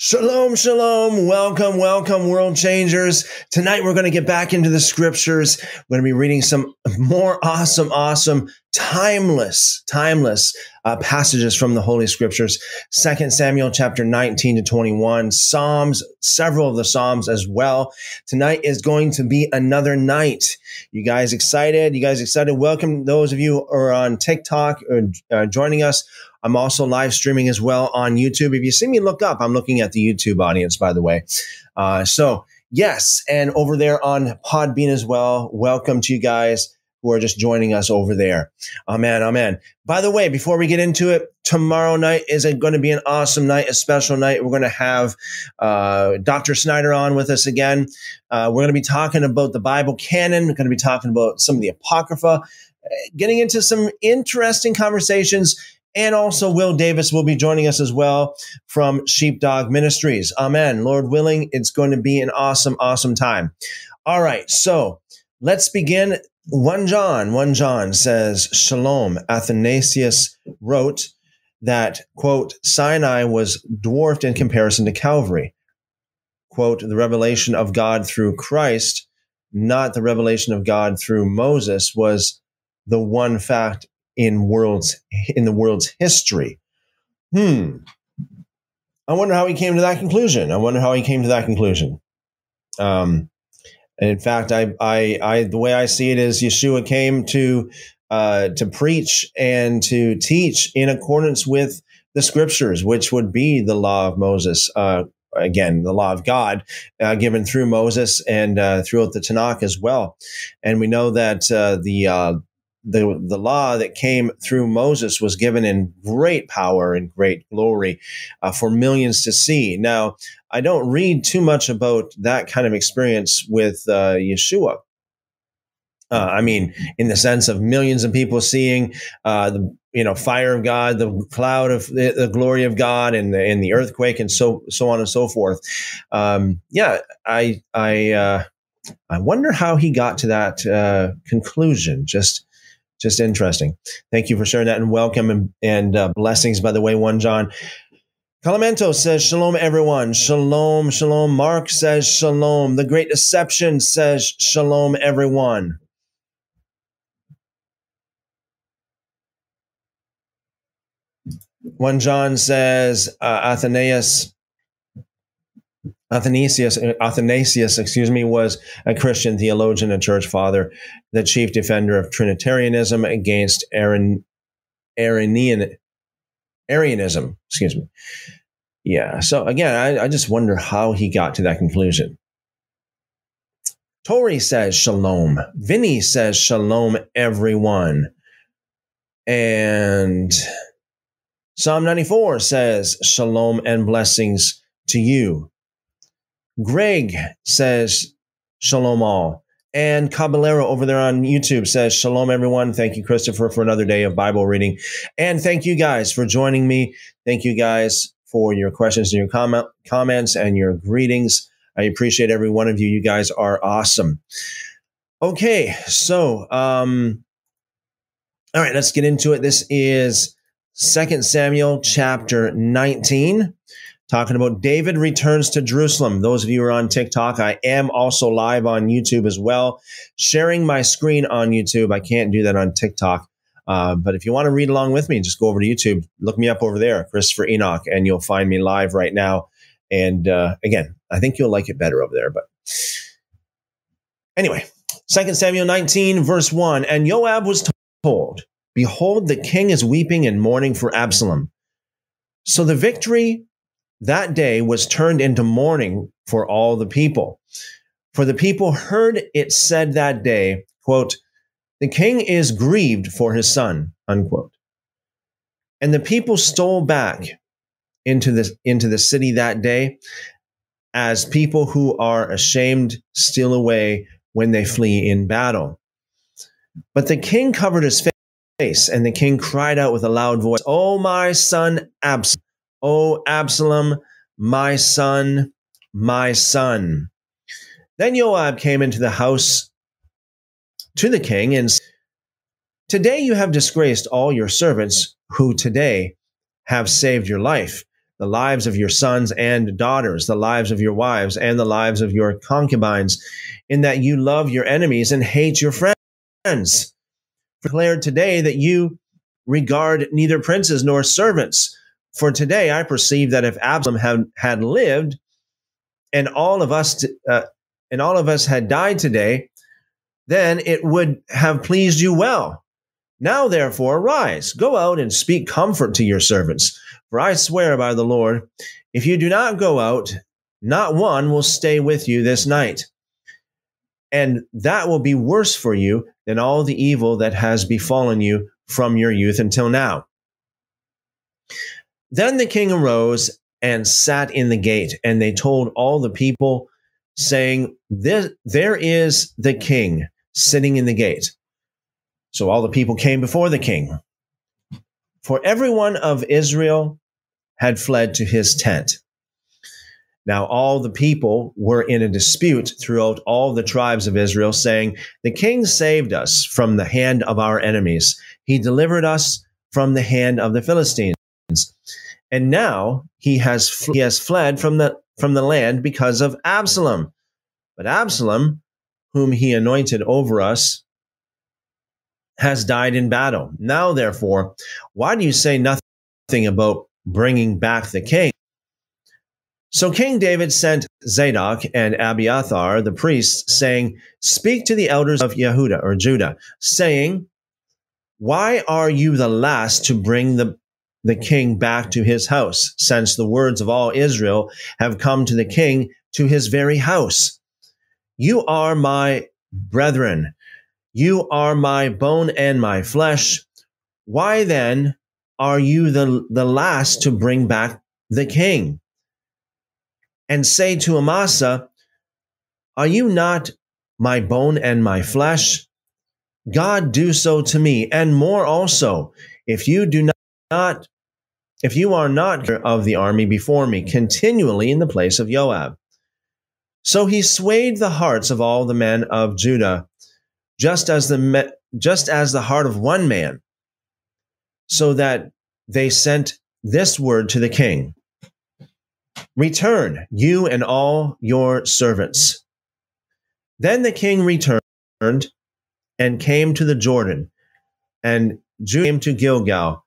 Shalom, shalom. Welcome, welcome, world changers. Tonight we're going to get back into the scriptures. We're going to be reading some more awesome, awesome, timeless, timeless uh, passages from the Holy Scriptures. Second Samuel chapter 19 to 21, Psalms, several of the Psalms as well. Tonight is going to be another night. You guys excited? You guys excited? Welcome those of you who are on TikTok or uh, joining us I'm also live streaming as well on YouTube. If you see me look up, I'm looking at the YouTube audience, by the way. Uh, so, yes, and over there on Podbean as well. Welcome to you guys who are just joining us over there. Amen, amen. By the way, before we get into it, tomorrow night is going to be an awesome night, a special night. We're going to have uh, Dr. Snyder on with us again. Uh, we're going to be talking about the Bible canon. We're going to be talking about some of the Apocrypha, getting into some interesting conversations and also, Will Davis will be joining us as well from Sheepdog Ministries. Amen. Lord willing, it's going to be an awesome, awesome time. All right. So let's begin. 1 John, 1 John says, Shalom. Athanasius wrote that, quote, Sinai was dwarfed in comparison to Calvary. Quote, the revelation of God through Christ, not the revelation of God through Moses, was the one fact in world's in the world's history. Hmm. I wonder how he came to that conclusion. I wonder how he came to that conclusion. Um, and in fact, I, I, I, the way I see it is Yeshua came to, uh, to preach and to teach in accordance with the scriptures, which would be the law of Moses. Uh, again, the law of God uh, given through Moses and uh, throughout the Tanakh as well. And we know that uh, the uh, the the law that came through Moses was given in great power and great glory uh, for millions to see. Now, I don't read too much about that kind of experience with uh, Yeshua. Uh, I mean, in the sense of millions of people seeing uh, the you know fire of God, the cloud of the, the, glory of God, and the and the earthquake, and so so on and so forth. Um, yeah, I I uh, I wonder how he got to that uh, conclusion. Just just interesting. Thank you for sharing that and welcome and, and uh, blessings, by the way, one John. Calamento says, Shalom, everyone. Shalom, shalom. Mark says, Shalom. The Great Deception says, Shalom, everyone. One John says, uh, Athanasius Athanasius, Athanasius, excuse me, was a Christian theologian and church father, the chief defender of Trinitarianism against Arian, Arianian, Arianism. Excuse me. Yeah. So again, I, I just wonder how he got to that conclusion. Tori says shalom. Vinny says shalom, everyone. And Psalm 94 says shalom and blessings to you. Greg says, Shalom all. And Caballero over there on YouTube says, Shalom, everyone. Thank you, Christopher, for another day of Bible reading. And thank you guys for joining me. Thank you guys for your questions and your comment, comments and your greetings. I appreciate every one of you. You guys are awesome. Okay, so um, all right, let's get into it. This is Second Samuel chapter 19 talking about David returns to Jerusalem. Those of you who are on TikTok, I am also live on YouTube as well, sharing my screen on YouTube. I can't do that on TikTok. Uh, but if you want to read along with me, just go over to YouTube, look me up over there, Christopher Enoch, and you'll find me live right now. And uh, again, I think you'll like it better over there. But anyway, 2 Samuel 19, verse 1 And Joab was told, Behold, the king is weeping and mourning for Absalom. So the victory that day was turned into mourning for all the people. For the people heard it said that day, quote, the king is grieved for his son, unquote. And the people stole back into the, into the city that day as people who are ashamed steal away when they flee in battle. But the king covered his face, and the king cried out with a loud voice, Oh, my son Absalom O Absalom, my son, my son. Then Joab came into the house to the king and said, Today you have disgraced all your servants who today have saved your life. the lives of your sons and daughters, the lives of your wives, and the lives of your concubines, in that you love your enemies and hate your friends. Declared today that you regard neither princes nor servants. For today I perceive that if Absalom had, had lived, and all of us uh, and all of us had died today, then it would have pleased you well. Now, therefore, arise, go out and speak comfort to your servants. For I swear by the Lord, if you do not go out, not one will stay with you this night. And that will be worse for you than all the evil that has befallen you from your youth until now. Then the king arose and sat in the gate, and they told all the people, saying, There is the king sitting in the gate. So all the people came before the king. For everyone of Israel had fled to his tent. Now all the people were in a dispute throughout all the tribes of Israel, saying, The king saved us from the hand of our enemies. He delivered us from the hand of the Philistines. And now he has, he has fled from the, from the land because of Absalom. But Absalom, whom he anointed over us, has died in battle. Now, therefore, why do you say nothing about bringing back the king? So King David sent Zadok and Abiathar, the priests, saying, Speak to the elders of Yehuda or Judah, saying, Why are you the last to bring the, the king back to his house, since the words of all Israel have come to the king to his very house? You are my brethren you are my bone and my flesh. Why then are you the, the last to bring back the king? And say to Amasa, Are you not my bone and my flesh? God do so to me, and more also, if you do not, if you are not of the army before me, continually in the place of Joab. So he swayed the hearts of all the men of Judah just as the just as the heart of one man, so that they sent this word to the king: Return, you and all your servants. Then the king returned and came to the Jordan, and Judah came to Gilgal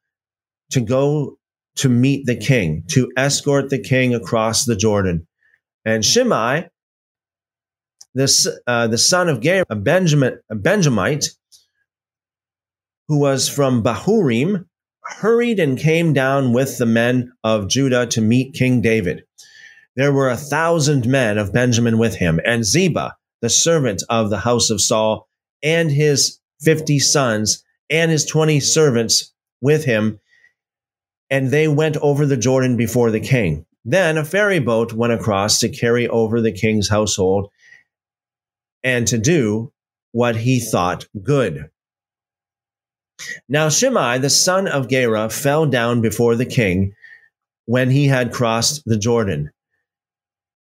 to go to meet the king, to escort the king across the Jordan. And Shimei, the, uh, the son of Gera, a, Benjamin, a Benjamite, who was from Bahurim, hurried and came down with the men of Judah to meet King David. There were a thousand men of Benjamin with him, and Ziba, the servant of the house of Saul, and his fifty sons, and his twenty servants with him, and they went over the Jordan before the king. Then a ferry boat went across to carry over the king's household and to do what he thought good. Now Shimei, the son of Gera, fell down before the king when he had crossed the Jordan.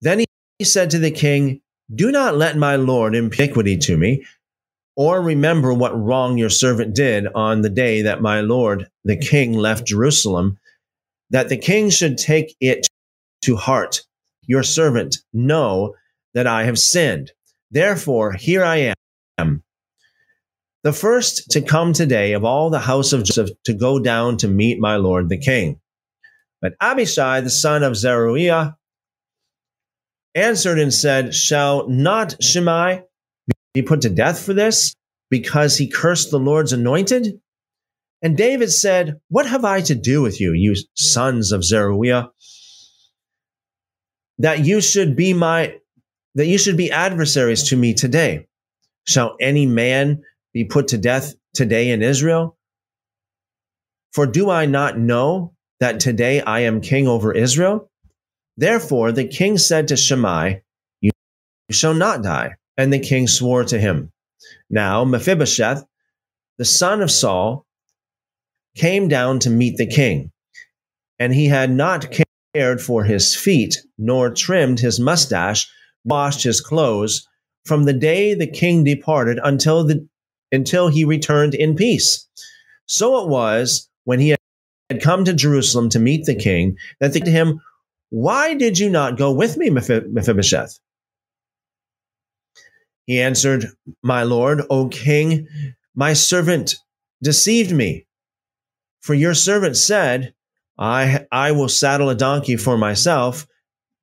Then he said to the king, Do not let my lord iniquity to me, or remember what wrong your servant did on the day that my lord the king left Jerusalem, that the king should take it to heart. Your servant know that I have sinned. Therefore, here I am, the first to come today of all the house of Joseph to go down to meet my lord the king. But Abishai, the son of Zeruiah, answered and said, Shall not Shimei be put to death for this, because he cursed the Lord's anointed? And David said, What have I to do with you, you sons of Zeruiah? That you should be my that you should be adversaries to me today. Shall any man be put to death today in Israel? For do I not know that today I am king over Israel? Therefore the king said to Shimei, You shall not die. And the king swore to him. Now Mephibosheth, the son of Saul, came down to meet the king, and he had not cared for his feet, nor trimmed his mustache, washed his clothes from the day the king departed until the until he returned in peace. So it was when he had come to Jerusalem to meet the king, that they said to him, Why did you not go with me, Mephibosheth? He answered, My lord, O king, my servant deceived me. For your servant said, I, I will saddle a donkey for myself,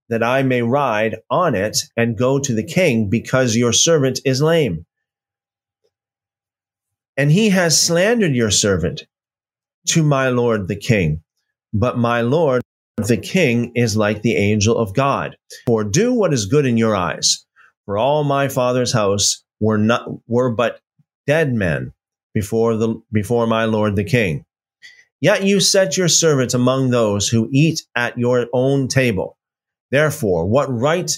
that I may ride on it and go to the king, because your servant is lame. And he has slandered your servant to my lord the king. But my lord the king is like the angel of God. For do what is good in your eyes. For all my father's house were not were but dead men before the before my lord the king. Yet you set your servant among those who eat at your own table. Therefore, what right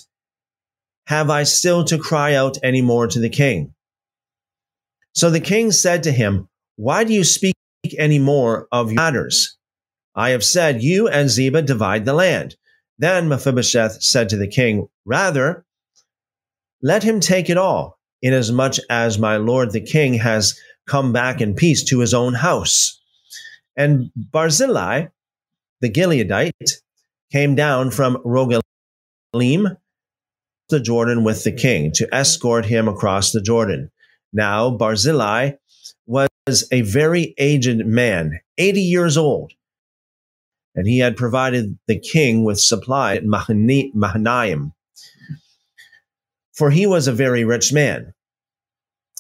have I still to cry out any more to the king? So the king said to him, Why do you speak any more of matters? I have said, You and Ziba divide the land. Then Mephibosheth said to the king, Rather, let him take it all, inasmuch as my lord the king has come back in peace to his own house. And Barzillai, the Gileadite, came down from Rogelim, the Jordan with the king to escort him across the Jordan. Now Barzillai was a very aged man, 80 years old, and he had provided the king with supply at Mahanaim, for he was a very rich man.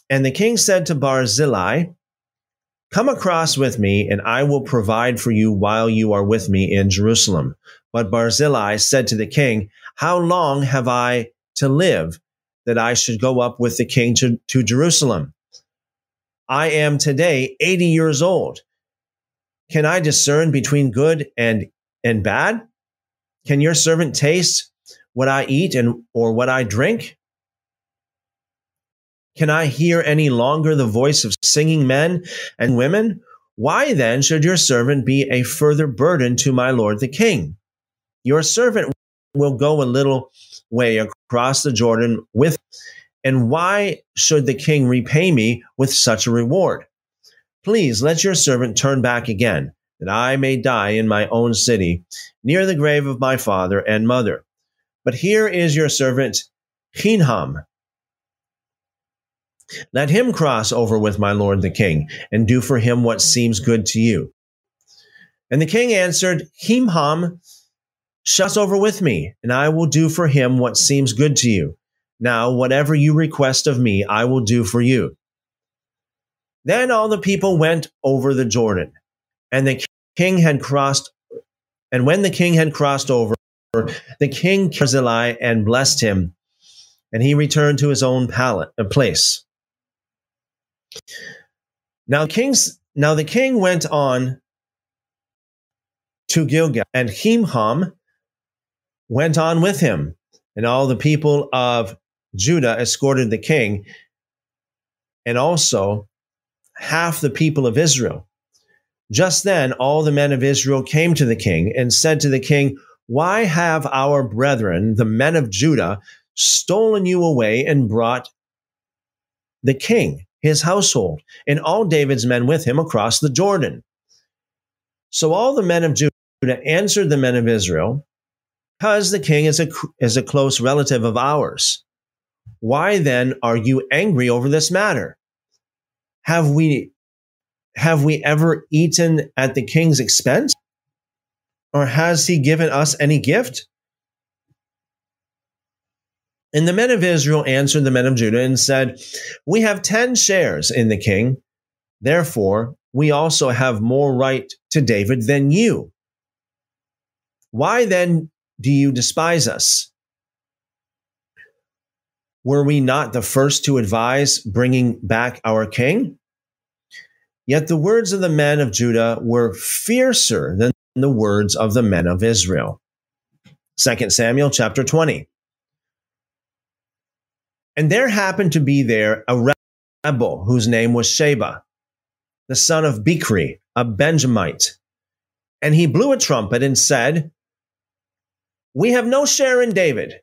And the king said to Barzillai, Come across with me, and I will provide for you while you are with me in Jerusalem. But Barzillai said to the king, How long have I to live that I should go up with the king to, to Jerusalem? I am today 80 years old. Can I discern between good and, and bad? Can your servant taste what I eat and or what I drink? Can I hear any longer the voice of singing men and women? Why then should your servant be a further burden to my lord the king? Your servant will go a little way across the Jordan with, and why should the king repay me with such a reward? Please let your servant turn back again, that I may die in my own city, near the grave of my father and mother. But here is your servant Hinham, let him cross over with my lord the king, and do for him what seems good to you. And the king answered, Himham shall over with me, and I will do for him what seems good to you. Now, whatever you request of me, I will do for you. Then all the people went over the Jordan, and the king had crossed, and when the king had crossed over, the king Barzillai and blessed him, and he returned to his own palace, place. Now kings now the king went on to Gilgal, and Himham went on with him, and all the people of Judah escorted the king, and also half the people of Israel. Just then, all the men of Israel came to the king and said to the king, Why have our brethren, the men of Judah, stolen you away and brought the king? His household, and all David's men with him across the Jordan. So all the men of Judah answered the men of Israel, because the king is a, is a close relative of ours. Why then are you angry over this matter? Have we, have we ever eaten at the king's expense? Or has he given us any gift? And the men of Israel answered the men of Judah and said, We have 10 shares in the king. Therefore, we also have more right to David than you. Why then do you despise us? Were we not the first to advise bringing back our king? Yet the words of the men of Judah were fiercer than the words of the men of Israel. 2 Samuel chapter 20. And there happened to be there a rebel whose name was Sheba, the son of Bichri, a Benjamite. And he blew a trumpet and said, We have no share in David,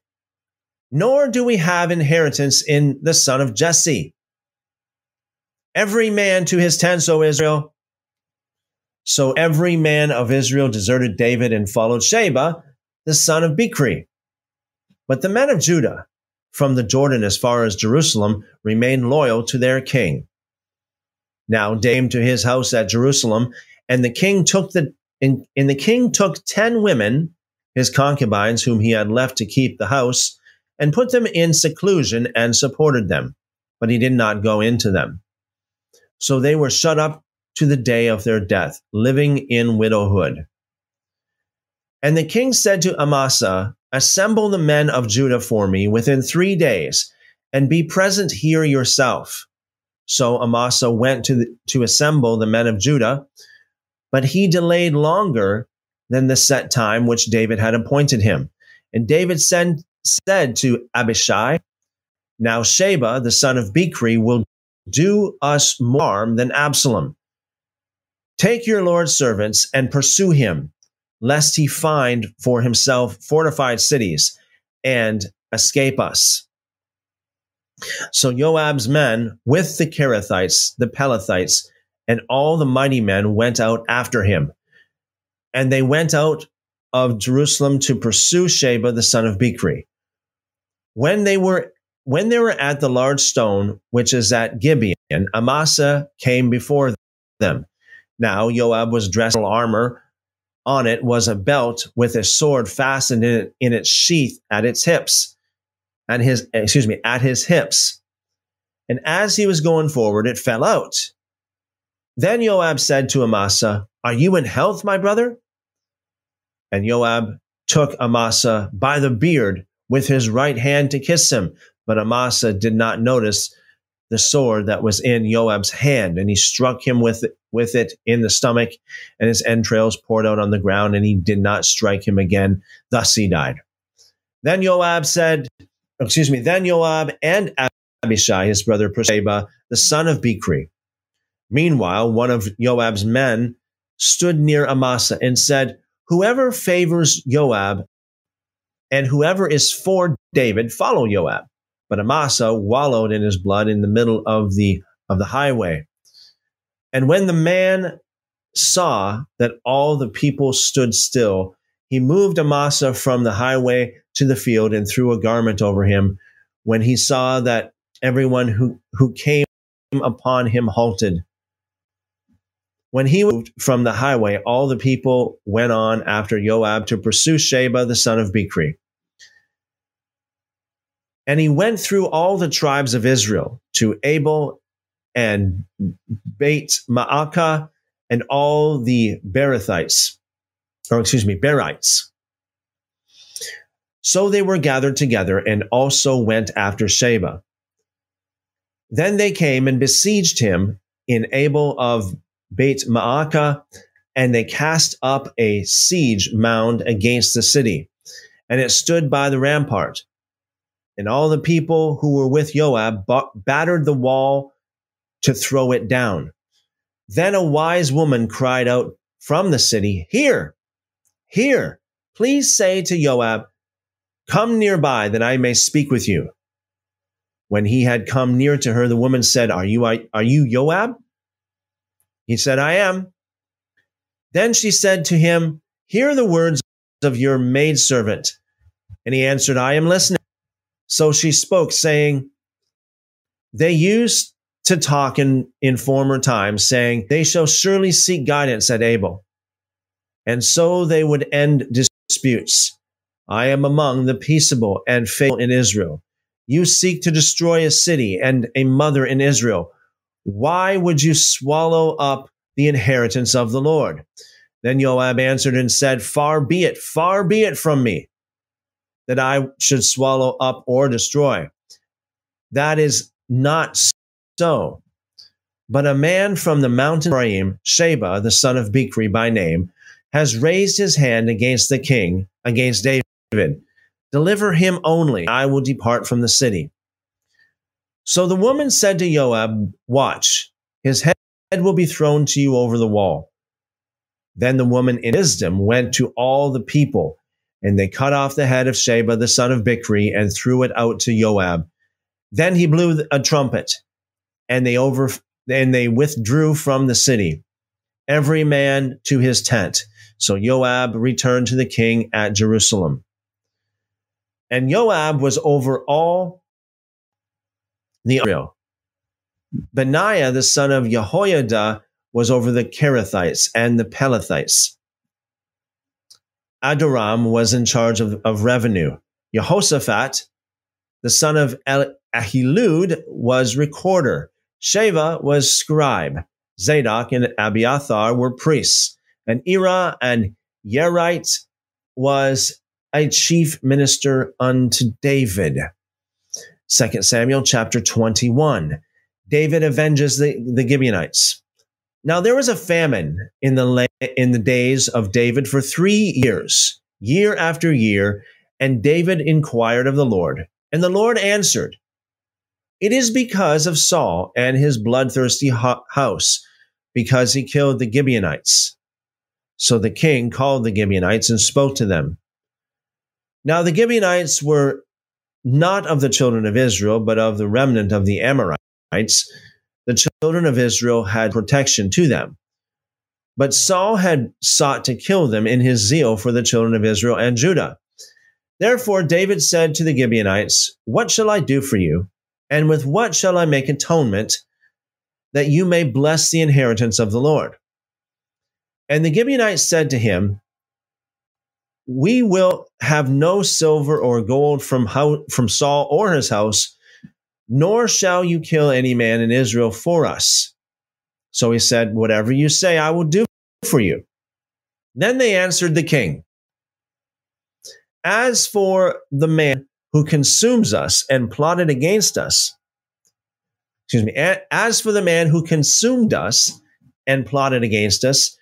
nor do we have inheritance in the son of Jesse. Every man to his tents, O Israel. So every man of Israel deserted David and followed Sheba, the son of Bichri. But the men of Judah, from the Jordan as far as Jerusalem, remained loyal to their king. Now Dame to his house at Jerusalem, and the king took the and, and the king took ten women, his concubines, whom he had left to keep the house, and put them in seclusion and supported them, but he did not go into them. So they were shut up to the day of their death, living in widowhood. And the king said to Amasa, Assemble the men of Judah for me within three days, and be present here yourself. So Amasa went to, the, to assemble the men of Judah, but he delayed longer than the set time which David had appointed him. And David send, said to Abishai, Now Sheba, the son of Bichri, will do us more harm than Absalom. Take your Lord's servants and pursue him, lest he find for himself fortified cities and escape us. So Joab's men with the Kerethites, the Pelethites, and all the mighty men went out after him. And they went out of Jerusalem to pursue Sheba, the son of Bichri. When they were when they were at the large stone, which is at Gibeon, Amasa came before them. Now Joab was dressed in armor. On it was a belt with a sword fastened in, it, in its sheath at its hips, and his excuse me at his hips. And as he was going forward, it fell out. Then Joab said to Amasa, "Are you in health, my brother?" And Joab took Amasa by the beard with his right hand to kiss him, but Amasa did not notice the sword that was in Joab's hand, and he struck him with it, with it in the stomach, and his entrails poured out on the ground, and he did not strike him again. Thus he died. Then Joab said, excuse me, then Joab and Abishai, his brother Sheba, the son of Bichri. Meanwhile, one of Joab's men stood near Amasa and said, Whoever favors Joab and whoever is for David, follow Joab. But Amasa wallowed in his blood in the middle of the of the highway. And when the man saw that all the people stood still, he moved Amasa from the highway to the field and threw a garment over him. When he saw that everyone who, who came upon him halted. When he moved from the highway, all the people went on after Joab to pursue Sheba, the son of Bichri. And he went through all the tribes of Israel to Abel and Beit Maacah and all the Berethites, or excuse me, Berites. So they were gathered together and also went after Sheba. Then they came and besieged him in Abel of Beit Maacah, and they cast up a siege mound against the city, and it stood by the rampart. And all the people who were with Joab battered the wall to throw it down. Then a wise woman cried out from the city, Here, here, please say to Joab, Come nearby that I may speak with you. When he had come near to her, the woman said, Are you, are you Joab? He said, I am. Then she said to him, Hear the words of your maidservant. And he answered, I am listening. So she spoke, saying, They used to talk in, in former times, saying, They shall surely seek guidance at Abel. And so they would end disputes. I am among the peaceable and faithful in Israel. You seek to destroy a city and a mother in Israel. Why would you swallow up the inheritance of the Lord? Then Joab answered and said, Far be it, far be it from me that I should swallow up or destroy. That is not so. But a man from the mountain Ephraim, Sheba, the son of Bichri by name, has raised his hand against the king, against David. Deliver him only, I will depart from the city. So the woman said to Joab, Watch, his head will be thrown to you over the wall. Then the woman in wisdom went to all the people and they cut off the head of Sheba, the son of Bichri, and threw it out to Joab. Then he blew a trumpet, and they over and they withdrew from the city. every man to his tent. So Joab returned to the king at Jerusalem. And Joab was over all the Israel. Benaiah, the son of Jehoiada, was over the Kerethites and the Pelethites. Adoram was in charge of, of revenue. Jehoshaphat, the son of El- Ahilud, was recorder. Sheva was scribe. Zadok and Abiathar were priests. And Ira and Yerite was a chief minister unto David. 2 Samuel chapter 21. David avenges the, the Gibeonites. Now there was a famine in the in the days of David for 3 years, year after year, and David inquired of the Lord, and the Lord answered, It is because of Saul and his bloodthirsty house, because he killed the Gibeonites. So the king called the Gibeonites and spoke to them. Now the Gibeonites were not of the children of Israel, but of the remnant of the Amorites the children of Israel had protection to them. But Saul had sought to kill them in his zeal for the children of Israel and Judah. Therefore, David said to the Gibeonites, What shall I do for you? And with what shall I make atonement that you may bless the inheritance of the Lord? And the Gibeonites said to him, We will have no silver or gold from, from Saul or his house, nor shall you kill any man in Israel for us. So he said, Whatever you say, I will do for you. Then they answered the king, As for the man who consumes us and plotted against us, excuse me, as for the man who consumed us and plotted against us,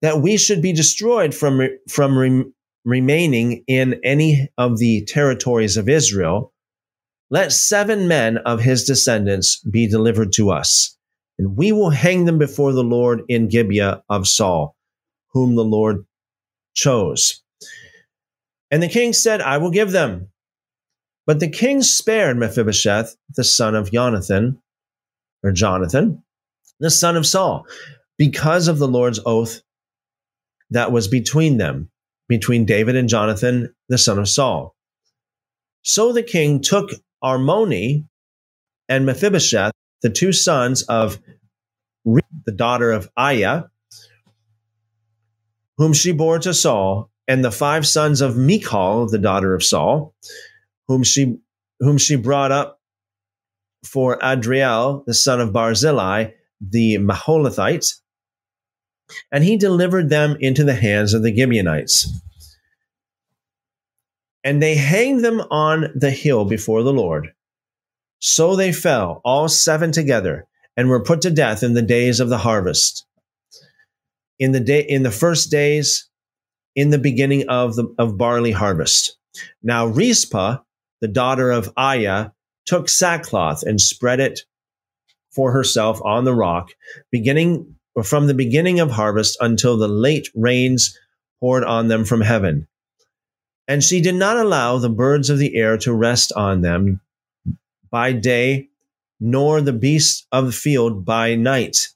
that we should be destroyed from, from re- remaining in any of the territories of Israel, let seven men of his descendants be delivered to us, and we will hang them before the Lord in Gibeah of Saul, whom the Lord chose. And the king said, I will give them. But the king spared Mephibosheth, the son of Jonathan, or Jonathan, the son of Saul, because of the Lord's oath that was between them, between David and Jonathan, the son of Saul. So the king took Armoni and Mephibosheth, the two sons of the daughter of Aiah, whom she bore to Saul, and the five sons of Michal, the daughter of Saul, whom she whom she brought up for Adriel, the son of Barzillai, the Maholathite, and he delivered them into the hands of the Gibeonites and they hanged them on the hill before the Lord. So they fell, all seven together, and were put to death in the days of the harvest. In the day, in the first days, in the beginning of the of barley harvest. Now Rizpah, the daughter of Aiah, took sackcloth and spread it for herself on the rock, beginning from the beginning of harvest until the late rains poured on them from heaven. And she did not allow the birds of the air to rest on them by day, nor the beasts of the field by night.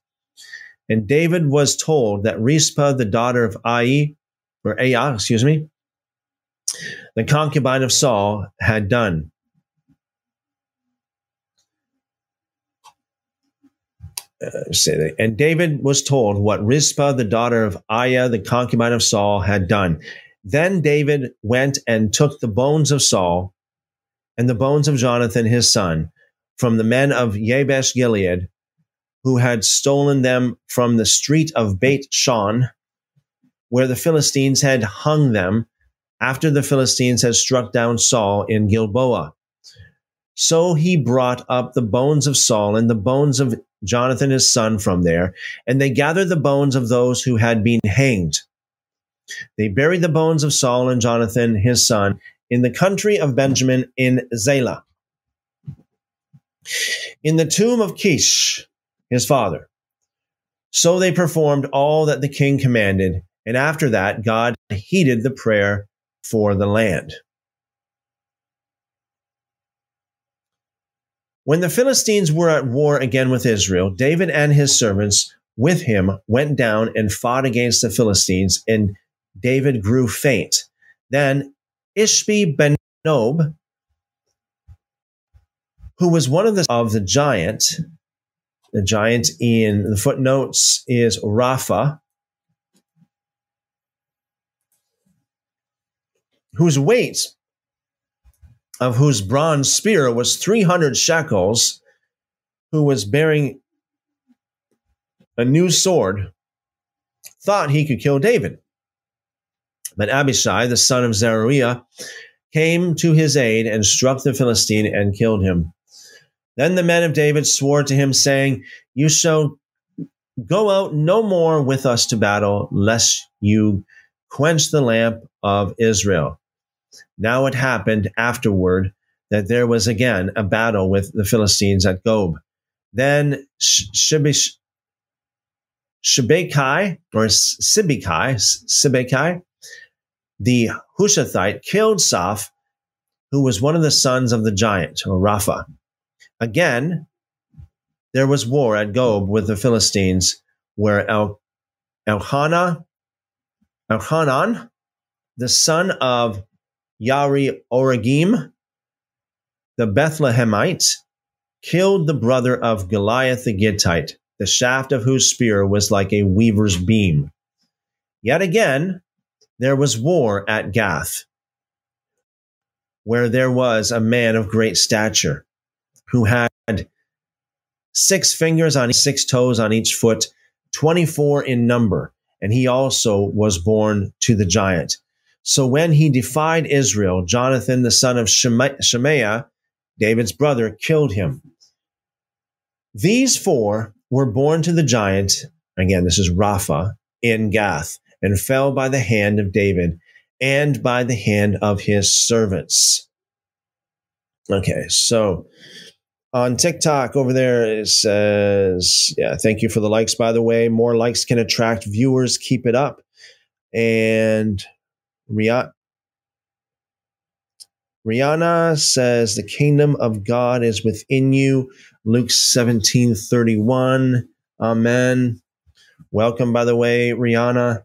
And David was told that Rizpah, the daughter of Ai, or Aiah, excuse me, the concubine of Saul, had done. Uh, say. And David was told what Rizpah, the daughter of Aiah, the concubine of Saul, had done. Then David went and took the bones of Saul and the bones of Jonathan his son from the men of Jabesh Gilead, who had stolen them from the street of Beit Shan, where the Philistines had hung them after the Philistines had struck down Saul in Gilboa. So he brought up the bones of Saul and the bones of Jonathan his son from there, and they gathered the bones of those who had been hanged they buried the bones of Saul and Jonathan, his son, in the country of Benjamin in Zelah. In the tomb of Kish, his father. So they performed all that the king commanded, and after that, God heeded the prayer for the land. When the Philistines were at war again with Israel, David and his servants with him went down and fought against the Philistines, and David grew faint. Then Ishbi ben Nob, who was one of the of the giant, the giant in the footnotes is Rapha, whose weight of whose bronze spear was 300 shekels, who was bearing a new sword, thought he could kill David. But Abishai, the son of Zeruiah, came to his aid and struck the Philistine and killed him. Then the men of David swore to him, saying, You shall go out no more with us to battle, lest you quench the lamp of Israel. Now it happened afterward that there was again a battle with the Philistines at Gob. Then Shibish, or Sibikai, Sibekai, the Hushathite killed Saph, who was one of the sons of the giant or Rapha. Again, there was war at Gob with the Philistines, where El, Elhana, Elhanan, the son of Yari Oragim, the Bethlehemite, killed the brother of Goliath the Gittite, the shaft of whose spear was like a weaver's beam. Yet again, there was war at Gath, where there was a man of great stature who had six fingers on six toes on each foot, 24 in number, and he also was born to the giant. So when he defied Israel, Jonathan, the son of Shemaiah, David's brother, killed him. These four were born to the giant, again, this is Rapha, in Gath, and fell by the hand of David and by the hand of his servants. Okay, so on TikTok over there, it says, yeah, thank you for the likes, by the way. More likes can attract viewers. Keep it up. And Rihanna, Rihanna says, the kingdom of God is within you. Luke 17 31. Amen. Welcome, by the way, Rihanna.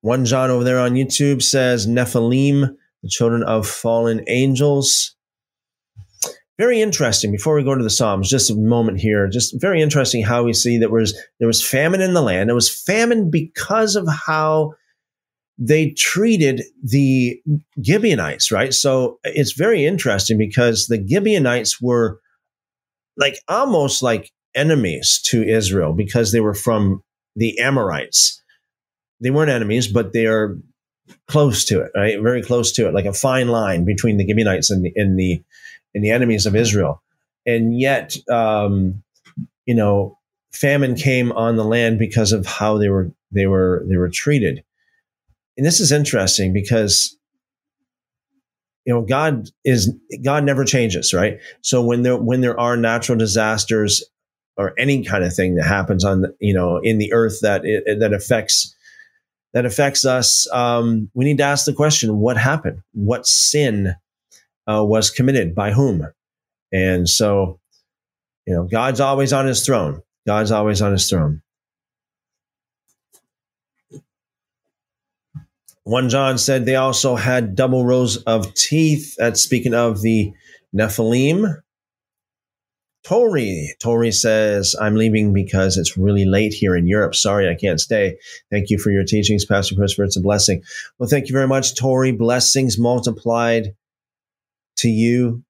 One John over there on YouTube says, Nephilim, the children of fallen angels. Very interesting. Before we go to the Psalms, just a moment here. Just very interesting how we see that was there was famine in the land. It was famine because of how they treated the Gibeonites, right? So it's very interesting because the Gibeonites were like almost like enemies to Israel because they were from the Amorites. They weren't enemies, but they are close to it, right? Very close to it, like a fine line between the Gibeonites and the and the, and the enemies of Israel. And yet, um, you know, famine came on the land because of how they were they were they were treated. And this is interesting because you know god is god never changes right so when there when there are natural disasters or any kind of thing that happens on you know in the earth that it, that affects that affects us um, we need to ask the question what happened what sin uh, was committed by whom and so you know god's always on his throne god's always on his throne 1 John said they also had double rows of teeth. That's speaking of the Nephilim. Tori, Tori says, I'm leaving because it's really late here in Europe. Sorry, I can't stay. Thank you for your teachings, Pastor Christopher. It's a blessing. Well, thank you very much, Tori. Blessings multiplied to you.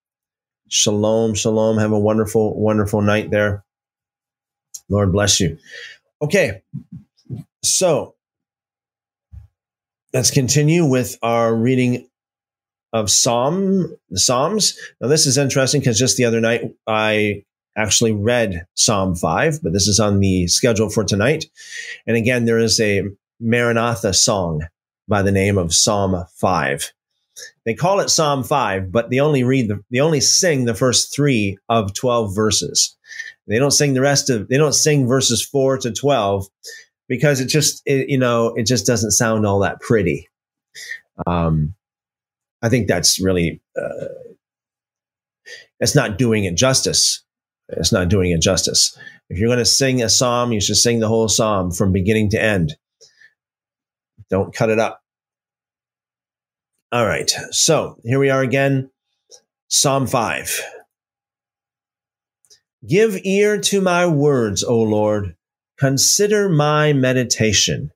Shalom, shalom. Have a wonderful, wonderful night there. Lord bless you. Okay. So let's continue with our reading of Psalm, the Psalms. Now, this is interesting because just the other night I actually read Psalm 5, but this is on the schedule for tonight. And again, there is a Maranatha song by the name of Psalm 5. They call it Psalm 5, but they only read the, they only sing the first three of 12 verses. They don't sing the rest of, they don't sing verses 4 to 12 because it just it, you know it just doesn't sound all that pretty. Um, I think that's really uh, that's not doing it justice. It's not doing it justice. If you're going to sing a psalm, you should sing the whole psalm from beginning to end. Don't cut it up. All right. So here we are again. Psalm 5. Give ear to my words, O Lord. Consider my meditation.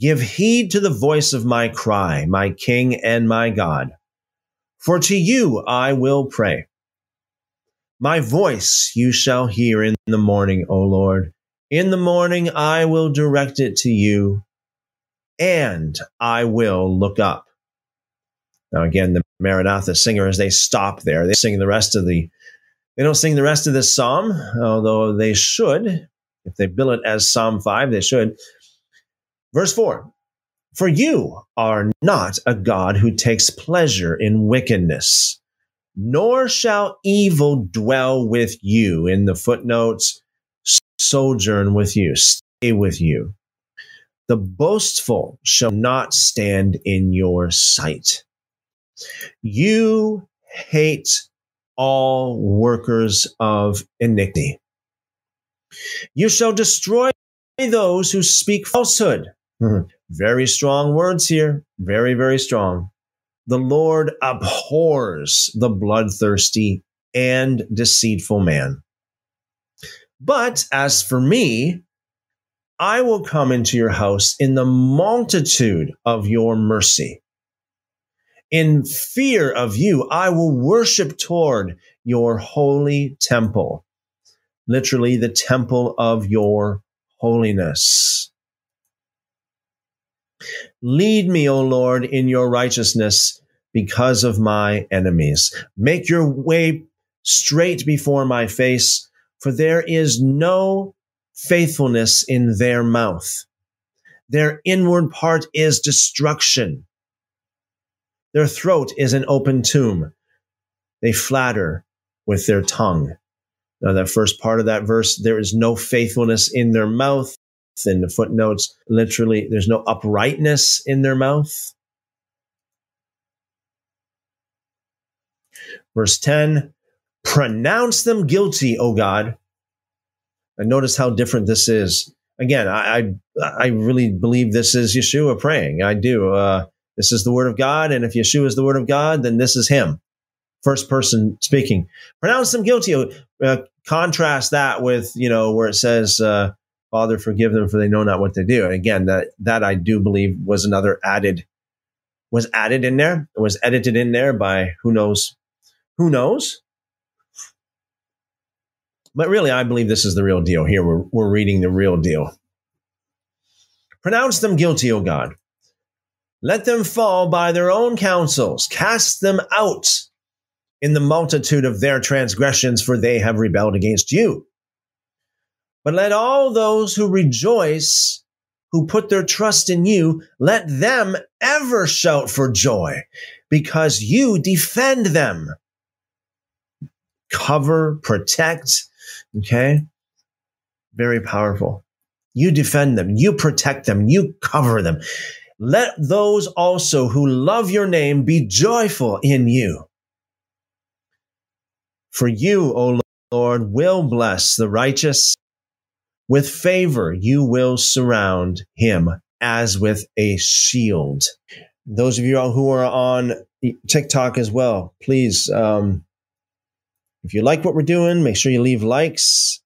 Give heed to the voice of my cry, my King and my God. For to you I will pray. My voice you shall hear in the morning, O Lord. In the morning I will direct it to you, and I will look up. Now, again, the Maranatha singers, they stop there. They sing the rest of the, they don't sing the rest of this psalm, although they should. If they bill it as Psalm 5, they should. Verse 4 For you are not a God who takes pleasure in wickedness nor shall evil dwell with you. In the footnotes, sojourn with you, stay with you. The boastful shall not stand in your sight. You hate all workers of iniquity. You shall destroy those who speak falsehood. Mm-hmm. Very strong words here. Very, very strong. The Lord abhors the bloodthirsty and deceitful man. But as for me, I will come into your house in the multitude of your mercy. In fear of you, I will worship toward your holy temple. Literally, the temple of your holiness. Lead me, O Lord, in your righteousness because of my enemies. Make your way straight before my face, for there is no faithfulness in their mouth. Their inward part is destruction. Their throat is an open tomb. They flatter with their tongue. Now, that first part of that verse, there is no faithfulness in their mouth. In the footnotes, literally, there's no uprightness in their mouth. Verse 10 Pronounce them guilty, O God. And notice how different this is. Again, I, I, I really believe this is Yeshua praying. I do. Uh, this is the word of God. And if Yeshua is the word of God, then this is him. First person speaking. Pronounce them guilty. Uh, contrast that with, you know, where it says, uh, Father, forgive them for they know not what they do. And again, that, that I do believe was another added, was added in there. It was edited in there by who knows who knows? But really, I believe this is the real deal here. We're, we're reading the real deal. Pronounce them guilty, O God. Let them fall by their own counsels. Cast them out in the multitude of their transgressions, for they have rebelled against you. But let all those who rejoice, who put their trust in you, let them ever shout for joy, because you defend them cover, protect. Okay. Very powerful. You defend them, you protect them, you cover them. Let those also who love your name be joyful in you. For you, O Lord, will bless the righteous. With favor, you will surround him as with a shield. Those of you who are on TikTok as well, please um, if you like what we're doing, make sure you leave likes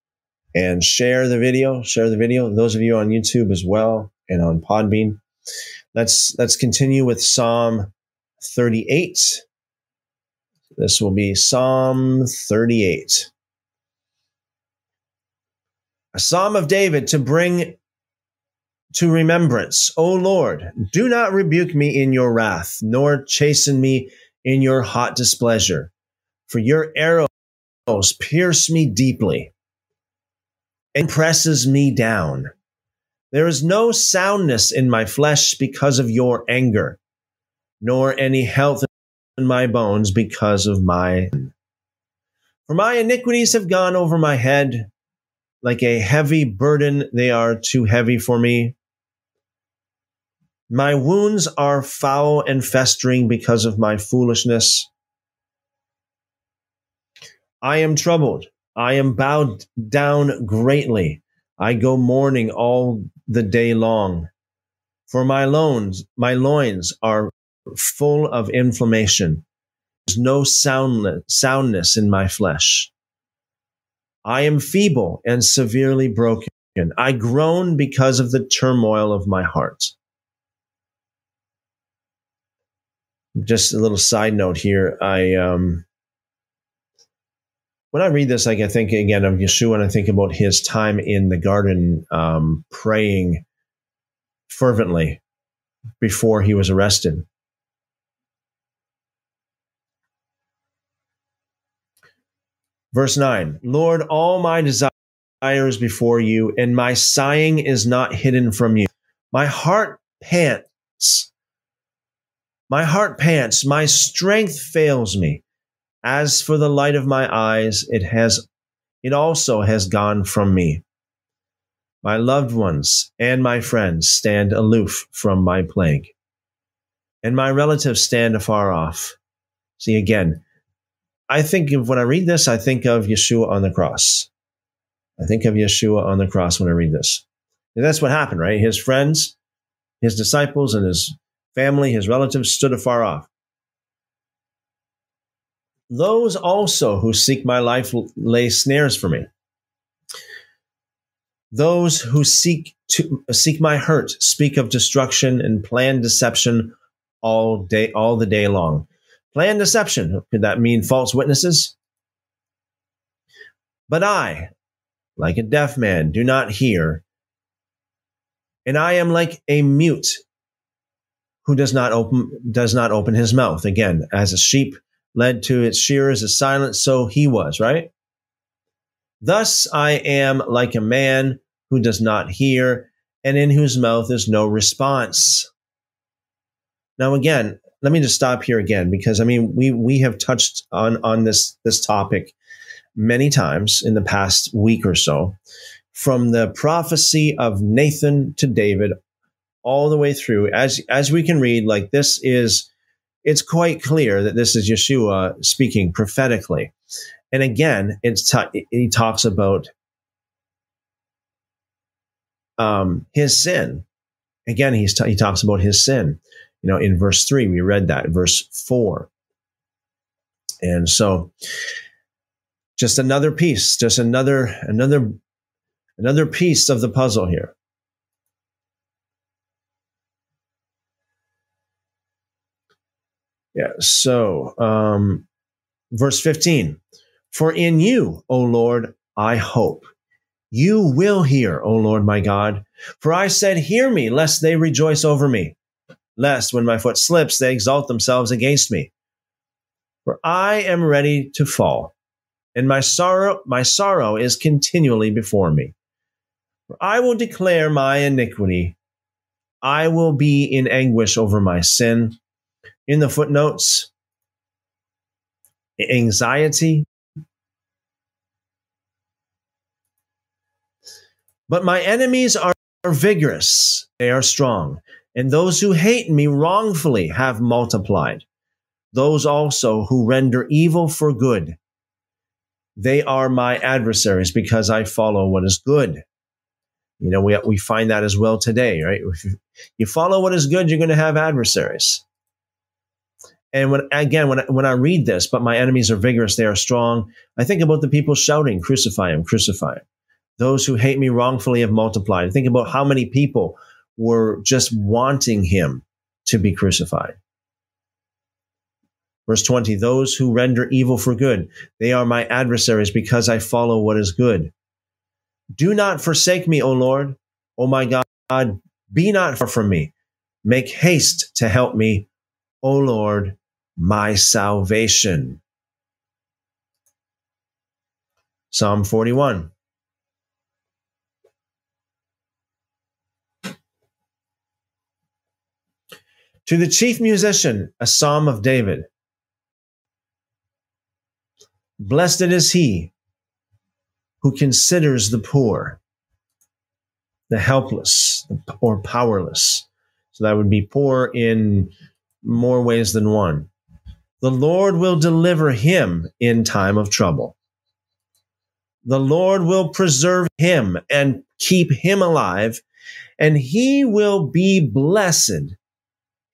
and share the video. Share the video. Those of you on YouTube as well and on Podbean. Let's let's continue with Psalm 38. This will be Psalm 38. A psalm of David to bring to remembrance. O Lord, do not rebuke me in your wrath, nor chasten me in your hot displeasure. For your arrows pierce me deeply and presses me down. There is no soundness in my flesh because of your anger, nor any health in my bones because of my. For my iniquities have gone over my head like a heavy burden, they are too heavy for me. My wounds are foul and festering because of my foolishness. I am troubled. I am bowed down greatly. I go mourning all the day long. For my loins, my loins are full of inflammation. There's no soundness, soundness in my flesh. I am feeble and severely broken. I groan because of the turmoil of my heart. Just a little side note here. I um, when I read this, I think again of Yeshua, and I think about his time in the garden, um, praying fervently before he was arrested. Verse 9 Lord, all my desires before you, and my sighing is not hidden from you. My heart pants. My heart pants. My strength fails me. As for the light of my eyes, it has it also has gone from me. My loved ones and my friends stand aloof from my plague, and my relatives stand afar off. See again, I think of when I read this, I think of Yeshua on the cross. I think of Yeshua on the cross when I read this. And that's what happened, right? His friends, his disciples, and his family, his relatives stood afar off. Those also who seek my life lay snares for me. Those who seek to seek my hurt speak of destruction and plan deception all day, all the day long. Plan deception. Could that mean false witnesses? But I, like a deaf man, do not hear, and I am like a mute who does not open does not open his mouth. Again, as a sheep led to its shearers is silent, so he was, right? Thus I am like a man who does not hear and in whose mouth is no response. Now, again, let me just stop here again because I mean we we have touched on on this this topic many times in the past week or so, from the prophecy of Nathan to David, all the way through. As as we can read, like this is it's quite clear that this is Yeshua speaking prophetically. And again, it's t- he talks about um, his sin. Again, he's t- he talks about his sin. You know, in verse three, we read that. Verse four, and so just another piece, just another another another piece of the puzzle here. Yeah. So, um, verse 15 For in you, O Lord, I hope. You will hear, O Lord my God. For I said, Hear me, lest they rejoice over me, lest when my foot slips, they exalt themselves against me. For I am ready to fall, and my sorrow, my sorrow is continually before me. For I will declare my iniquity. I will be in anguish over my sin in the footnotes anxiety. But my enemies are, vigorous, they are strong, and those who hate me wrongfully have multiplied. Those also who render evil for good. They are my adversaries because I follow what is good. You know, we, we find that as well today, right? If you follow what is good, you're going to have adversaries. And when again, when when I read this, but my enemies are vigorous, they are strong. I think about the people shouting, "Crucify him! Crucify him!" Those who hate me wrongfully have multiplied. I think about how many people were just wanting him to be crucified. Verse 20, those who render evil for good, they are my adversaries because I follow what is good. Do not forsake me, O Lord. O my God, be not far from me. Make haste to help me, O Lord, my salvation. Psalm 41. To the chief musician, a psalm of David. Blessed is he who considers the poor, the helpless, or powerless. So that would be poor in more ways than one the Lord will deliver him in time of trouble. The Lord will preserve him and keep him alive, and he will be blessed.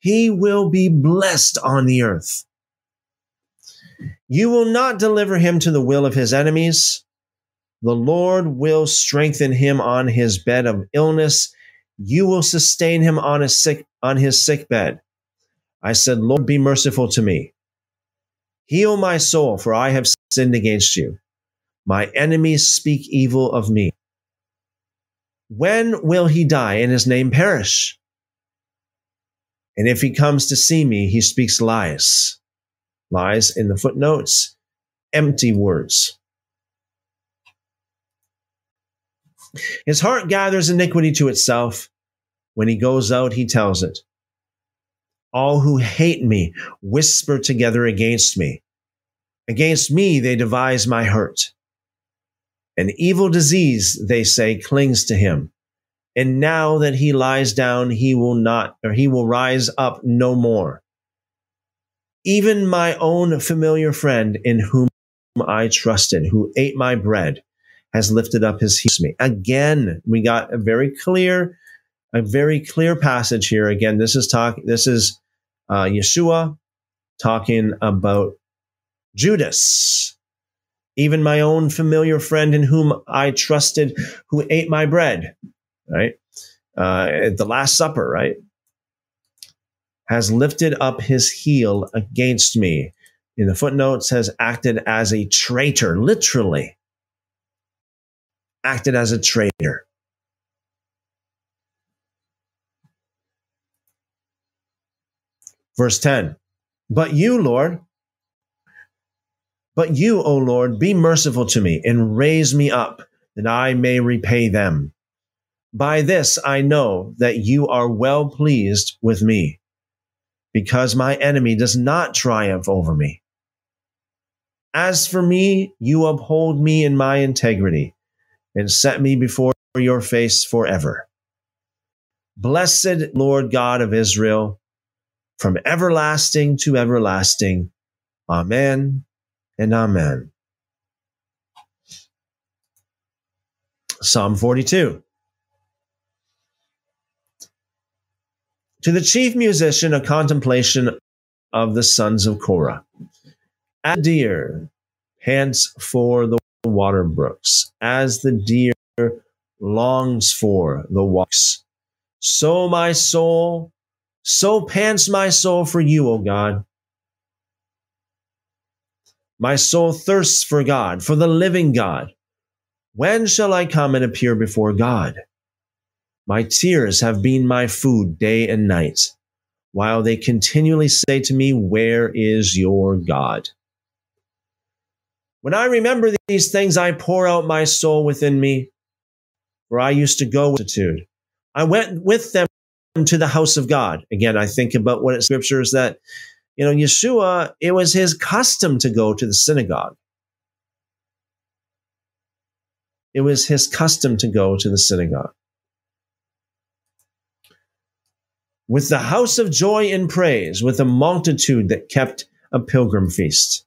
He will be blessed on the earth. You will not deliver him to the will of his enemies. The Lord will strengthen him on his bed of illness. You will sustain him on his sick on his sick bed. I said, Lord, be merciful to me. Heal my soul, for I have sinned against you. My enemies speak evil of me. When will he die and his name perish? And if he comes to see me, he speaks lies. Lies in the footnotes, empty words. His heart gathers iniquity to itself. When he goes out, he tells it. All who hate me whisper together against me. Against me they devise my hurt. An evil disease, they say, clings to him. And now that he lies down, he will not, or he will rise up no more. Even my own familiar friend in whom I trusted, who ate my bread, has lifted up his heel me. Again, we got a very clear, a very clear passage here. Again, this is talk. This is uh, Yeshua talking about Judas, even my own familiar friend in whom I trusted, who ate my bread, right? Uh, at the Last Supper, right? Has lifted up his heel against me. In the footnotes, has acted as a traitor, literally. Acted as a traitor. Verse 10 But you, Lord, but you, O Lord, be merciful to me and raise me up that I may repay them. By this I know that you are well pleased with me, because my enemy does not triumph over me. As for me, you uphold me in my integrity and set me before your face forever. Blessed Lord God of Israel, from everlasting to everlasting. Amen and amen. Psalm 42. To the chief musician, a contemplation of the sons of Korah. As deer pants for the water brooks, as the deer longs for the walks, so my soul so pants my soul for you, O God. My soul thirsts for God, for the living God. When shall I come and appear before God? My tears have been my food day and night, while they continually say to me, Where is your God? When I remember these things, I pour out my soul within me, for I used to go with attitude. I went with them to the house of God. Again, I think about what it scriptures that, you know, Yeshua, it was his custom to go to the synagogue. It was his custom to go to the synagogue. With the house of joy and praise, with a multitude that kept a pilgrim feast.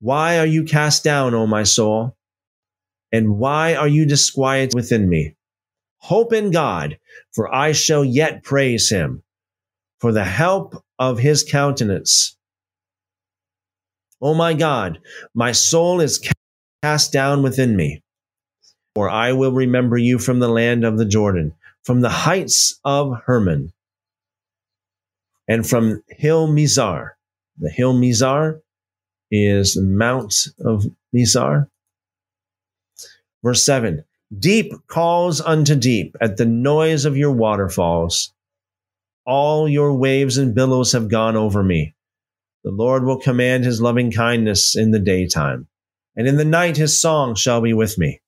Why are you cast down, O my soul? And why are you disquieted within me? Hope in God, for I shall yet praise him for the help of his countenance. O my God, my soul is cast down within me, for I will remember you from the land of the Jordan, from the heights of Hermon, and from Hill Mizar. The Hill Mizar is the Mount of Mizar. Verse 7 Deep calls unto deep at the noise of your waterfalls. All your waves and billows have gone over me. The Lord will command his loving kindness in the daytime, and in the night his song shall be with me.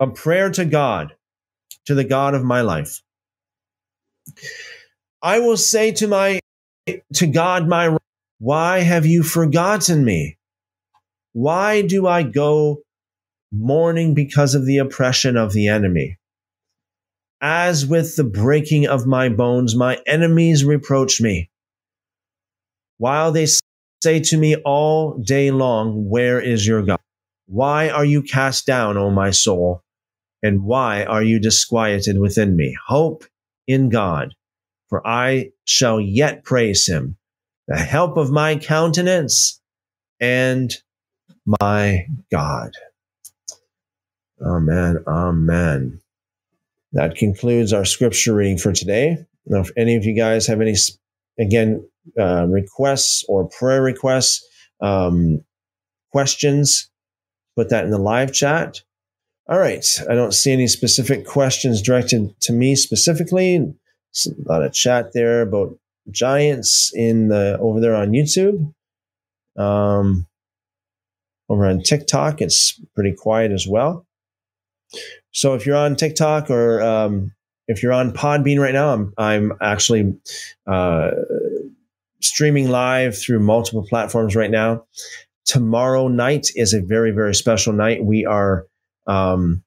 A prayer to God, to the God of my life. I will say to my to God my why have you forgotten me? Why do I go mourning because of the oppression of the enemy. As with the breaking of my bones, my enemies reproach me. While they say to me all day long, Where is your God? Why are you cast down, O my soul? And why are you disquieted within me? Hope in God, for I shall yet praise him, the help of my countenance and my God. Amen. Amen. That concludes our scripture reading for today. Now, if any of you guys have any, again, uh, requests or prayer requests, um, questions, put that in the live chat. All right. I don't see any specific questions directed to me specifically. a lot of chat there about giants in the over there on YouTube. Um, over on TikTok, it's pretty quiet as well. So if you're on TikTok or um, if you're on Podbean right now, I'm I'm actually uh, streaming live through multiple platforms right now. Tomorrow night is a very very special night. We are um,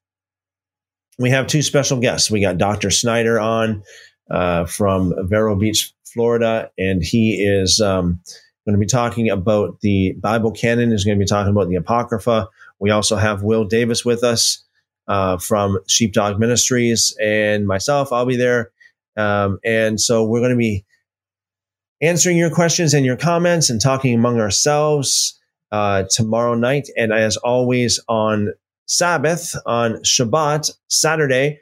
we have two special guests. We got Dr. Snyder on uh, from Vero Beach, Florida, and he is um, going to be talking about the Bible canon. Is going to be talking about the Apocrypha. We also have Will Davis with us uh, from Sheepdog Ministries and myself. I'll be there, um, and so we're going to be answering your questions and your comments and talking among ourselves uh, tomorrow night. And as always, on Sabbath, on Shabbat, Saturday,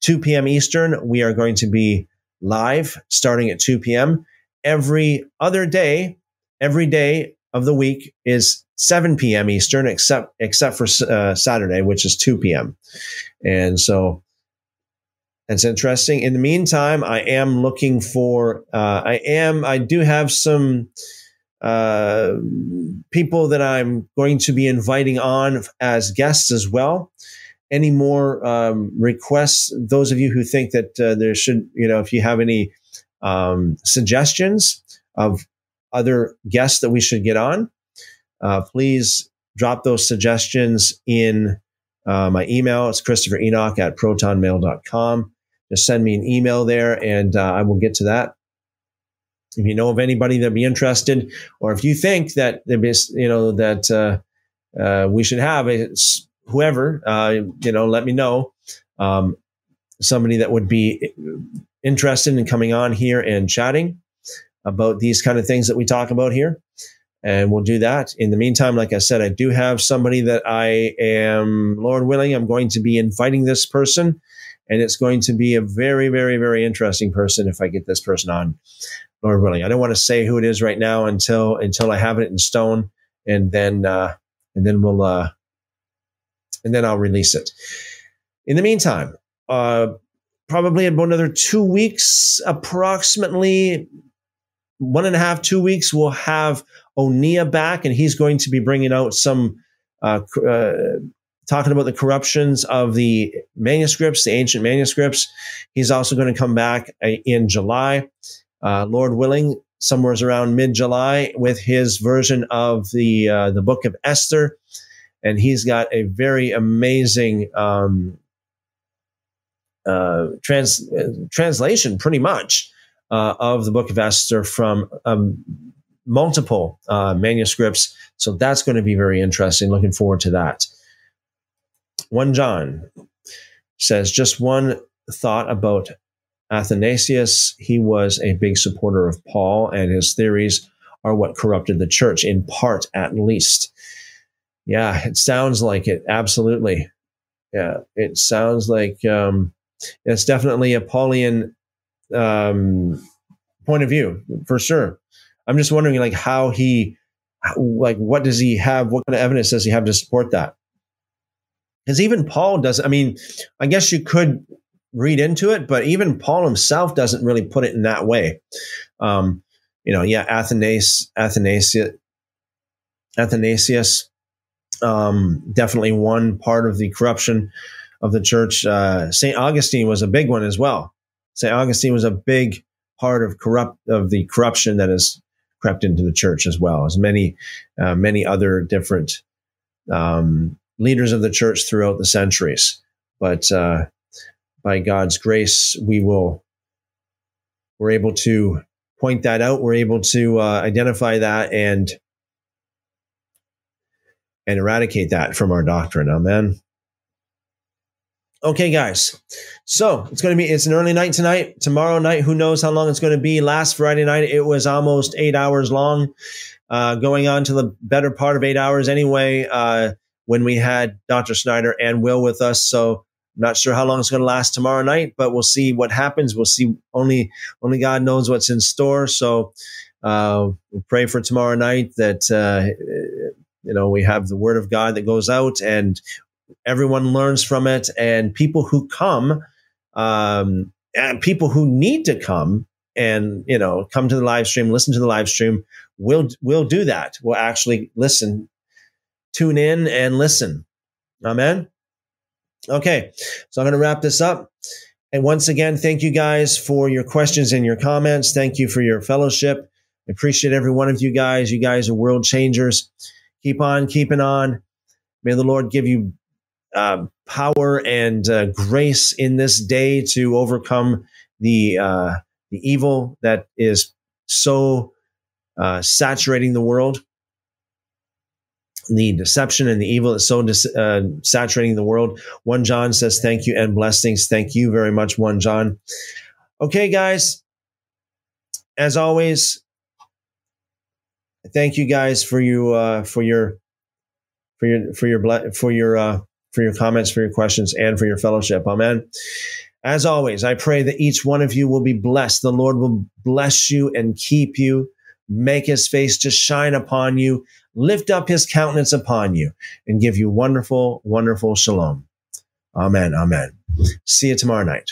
2 p.m. Eastern, we are going to be live starting at 2 p.m. Every other day, every day of the week is 7 p.m. Eastern, except except for uh, Saturday, which is 2 p.m. And so that's interesting. In the meantime, I am looking for. Uh, I am. I do have some uh, people that I'm going to be inviting on as guests as well. Any more um, requests? Those of you who think that uh, there should, you know, if you have any um, suggestions of other guests that we should get on, uh, please drop those suggestions in uh, my email. It's Christopher Enoch at protonmail.com. Just send me an email there and uh, I will get to that. If you know of anybody that'd be interested, or if you think that you know, that uh, uh, we should have whoever, uh, you know, let me know. Um, somebody that would be interested in coming on here and chatting about these kind of things that we talk about here and we'll do that. In the meantime, like I said, I do have somebody that I am, Lord willing, I'm going to be inviting this person, and it's going to be a very, very, very interesting person if I get this person on, Lord willing. I don't want to say who it is right now until until I have it in stone, and then uh, and then we'll uh, and then I'll release it. In the meantime, uh, probably about another two weeks, approximately one and a half, two weeks, we'll have Onia back, and he's going to be bringing out some, uh, uh, talking about the corruptions of the manuscripts, the ancient manuscripts. He's also going to come back uh, in July, uh, Lord willing, somewhere around mid July, with his version of the uh, the Book of Esther, and he's got a very amazing. Um, uh, trans translation, pretty much, of the Book of Esther from um, multiple uh, manuscripts. So that's going to be very interesting. Looking forward to that. 1 John says just one thought about Athanasius. He was a big supporter of Paul, and his theories are what corrupted the church, in part at least. Yeah, it sounds like it. Absolutely. Yeah, it sounds like um, it's definitely a Paulian um, point of view for sure. I'm just wondering, like, how he, like, what does he have? What kind of evidence does he have to support that? Because even Paul does. I mean, I guess you could read into it, but even Paul himself doesn't really put it in that way. Um, you know, yeah, Athanasius, Athanasius, Athanasius, um, definitely one part of the corruption of the church. Uh, Saint Augustine was a big one as well. Saint Augustine was a big part of corrupt of the corruption that has crept into the church as well as many, uh, many other different um, leaders of the church throughout the centuries. But uh, by God's grace, we will we're able to point that out. We're able to uh, identify that and and eradicate that from our doctrine. Amen. Okay, guys. So it's going to be it's an early night tonight. Tomorrow night, who knows how long it's going to be? Last Friday night, it was almost eight hours long, uh, going on to the better part of eight hours anyway. Uh, when we had Dr. Snyder and Will with us, so not sure how long it's going to last tomorrow night, but we'll see what happens. We'll see. Only only God knows what's in store. So uh, we'll pray for tomorrow night that uh, you know we have the Word of God that goes out and everyone learns from it, and people who come, um, and people who need to come and you know come to the live stream, listen to the live stream, will will do that. We'll actually listen, tune in, and listen. Amen. Okay, so I'm going to wrap this up. And once again, thank you guys for your questions and your comments. Thank you for your fellowship. I appreciate every one of you guys. You guys are world changers. Keep on keeping on. May the Lord give you uh, power and uh, grace in this day to overcome the uh, the evil that is so uh, saturating the world the deception and the evil that's so dis- uh, saturating the world. One John says, Thank you and blessings. Thank you very much, One John. Okay, guys, as always, thank you guys for you uh, for your for your for your for your uh, for your comments, for your questions, and for your fellowship. Amen. As always, I pray that each one of you will be blessed. The Lord will bless you and keep you, make his face to shine upon you, lift up his countenance upon you, and give you wonderful, wonderful shalom. Amen. Amen. See you tomorrow night.